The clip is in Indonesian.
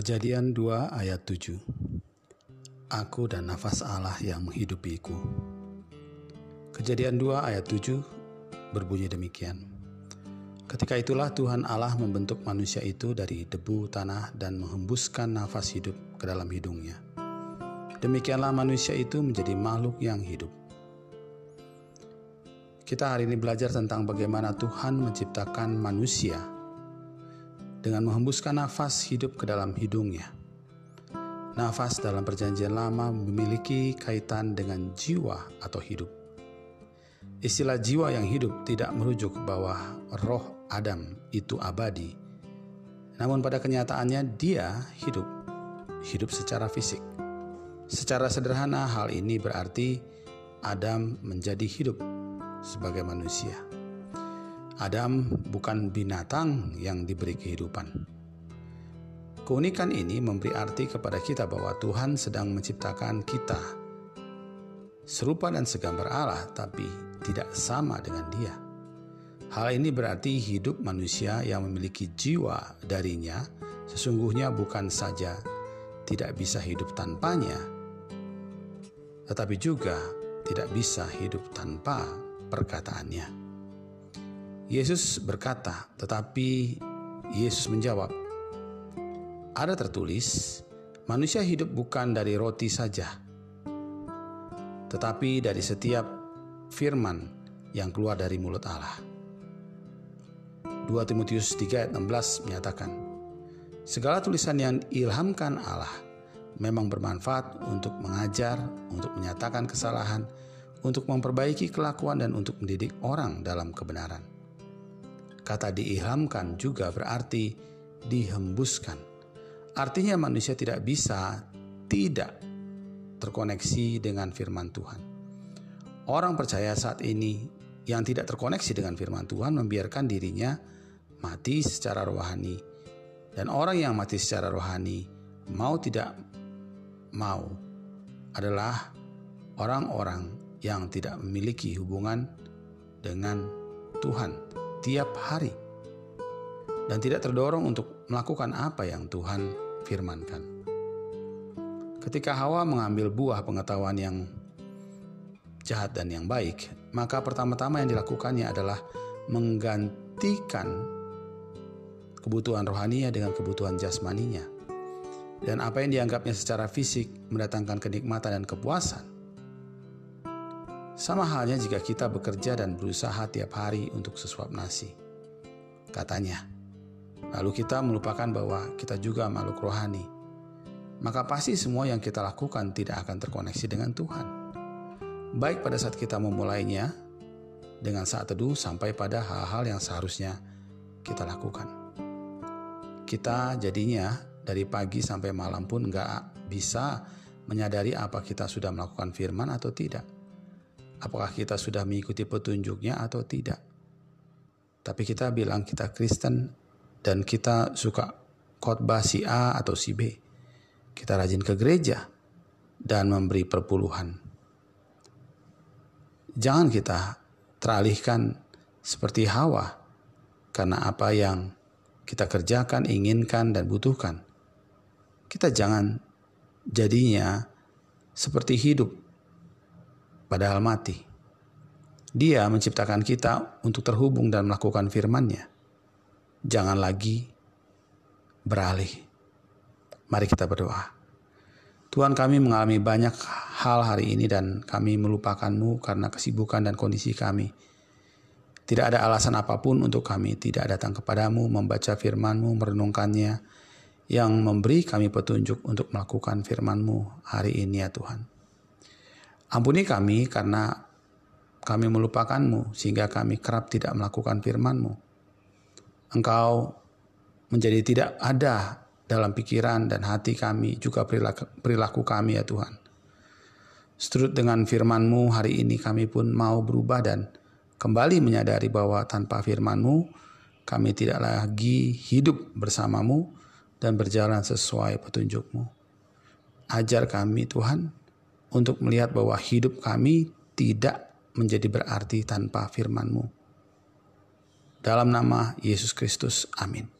Kejadian 2 ayat 7 Aku dan nafas Allah yang menghidupiku Kejadian 2 ayat 7 berbunyi demikian Ketika itulah Tuhan Allah membentuk manusia itu dari debu tanah dan menghembuskan nafas hidup ke dalam hidungnya. Demikianlah manusia itu menjadi makhluk yang hidup. Kita hari ini belajar tentang bagaimana Tuhan menciptakan manusia dengan menghembuskan nafas hidup ke dalam hidungnya. Nafas dalam Perjanjian Lama memiliki kaitan dengan jiwa atau hidup. Istilah jiwa yang hidup tidak merujuk bahwa roh Adam itu abadi, namun pada kenyataannya dia hidup, hidup secara fisik. Secara sederhana, hal ini berarti Adam menjadi hidup sebagai manusia. Adam bukan binatang yang diberi kehidupan. Keunikan ini memberi arti kepada kita bahwa Tuhan sedang menciptakan kita serupa dan segambar Allah, tapi tidak sama dengan Dia. Hal ini berarti hidup manusia yang memiliki jiwa darinya sesungguhnya bukan saja tidak bisa hidup tanpanya, tetapi juga tidak bisa hidup tanpa perkataannya. Yesus berkata, tetapi Yesus menjawab, "Ada tertulis, manusia hidup bukan dari roti saja, tetapi dari setiap firman yang keluar dari mulut Allah." 2 Timotius 3 ayat 16 menyatakan, Segala tulisan yang ilhamkan Allah memang bermanfaat untuk mengajar, untuk menyatakan kesalahan, untuk memperbaiki kelakuan dan untuk mendidik orang dalam kebenaran. Kata diilhamkan juga berarti dihembuskan. Artinya manusia tidak bisa tidak terkoneksi dengan firman Tuhan. Orang percaya saat ini yang tidak terkoneksi dengan firman Tuhan membiarkan dirinya mati secara rohani. Dan orang yang mati secara rohani mau tidak mau adalah orang-orang yang tidak memiliki hubungan dengan Tuhan tiap hari dan tidak terdorong untuk melakukan apa yang Tuhan firmankan. Ketika Hawa mengambil buah pengetahuan yang jahat dan yang baik, maka pertama-tama yang dilakukannya adalah menggantikan kebutuhan rohaninya dengan kebutuhan jasmaninya. Dan apa yang dianggapnya secara fisik mendatangkan kenikmatan dan kepuasan, sama halnya jika kita bekerja dan berusaha tiap hari untuk sesuap nasi. Katanya, lalu kita melupakan bahwa kita juga makhluk rohani. Maka pasti semua yang kita lakukan tidak akan terkoneksi dengan Tuhan. Baik pada saat kita memulainya, dengan saat teduh sampai pada hal-hal yang seharusnya kita lakukan. Kita jadinya dari pagi sampai malam pun nggak bisa menyadari apa kita sudah melakukan firman atau tidak apakah kita sudah mengikuti petunjuknya atau tidak. Tapi kita bilang kita Kristen dan kita suka khotbah si A atau si B. Kita rajin ke gereja dan memberi perpuluhan. Jangan kita teralihkan seperti Hawa karena apa yang kita kerjakan, inginkan, dan butuhkan. Kita jangan jadinya seperti hidup padahal mati. Dia menciptakan kita untuk terhubung dan melakukan firman-Nya. Jangan lagi beralih. Mari kita berdoa. Tuhan kami mengalami banyak hal hari ini dan kami melupakanmu karena kesibukan dan kondisi kami. Tidak ada alasan apa pun untuk kami tidak datang kepadamu, membaca firmanmu, merenungkannya, yang memberi kami petunjuk untuk melakukan firmanmu hari ini ya Tuhan. Ampuni kami karena kami melupakanmu sehingga kami kerap tidak melakukan firmanmu. Engkau menjadi tidak ada dalam pikiran dan hati kami juga perilaku, perilaku kami ya Tuhan. Seturut dengan firmanmu hari ini kami pun mau berubah dan kembali menyadari bahwa tanpa firmanmu kami tidak lagi hidup bersamamu dan berjalan sesuai petunjukmu. Ajar kami Tuhan untuk melihat bahwa hidup kami tidak menjadi berarti tanpa firman-Mu. Dalam nama Yesus Kristus, amin.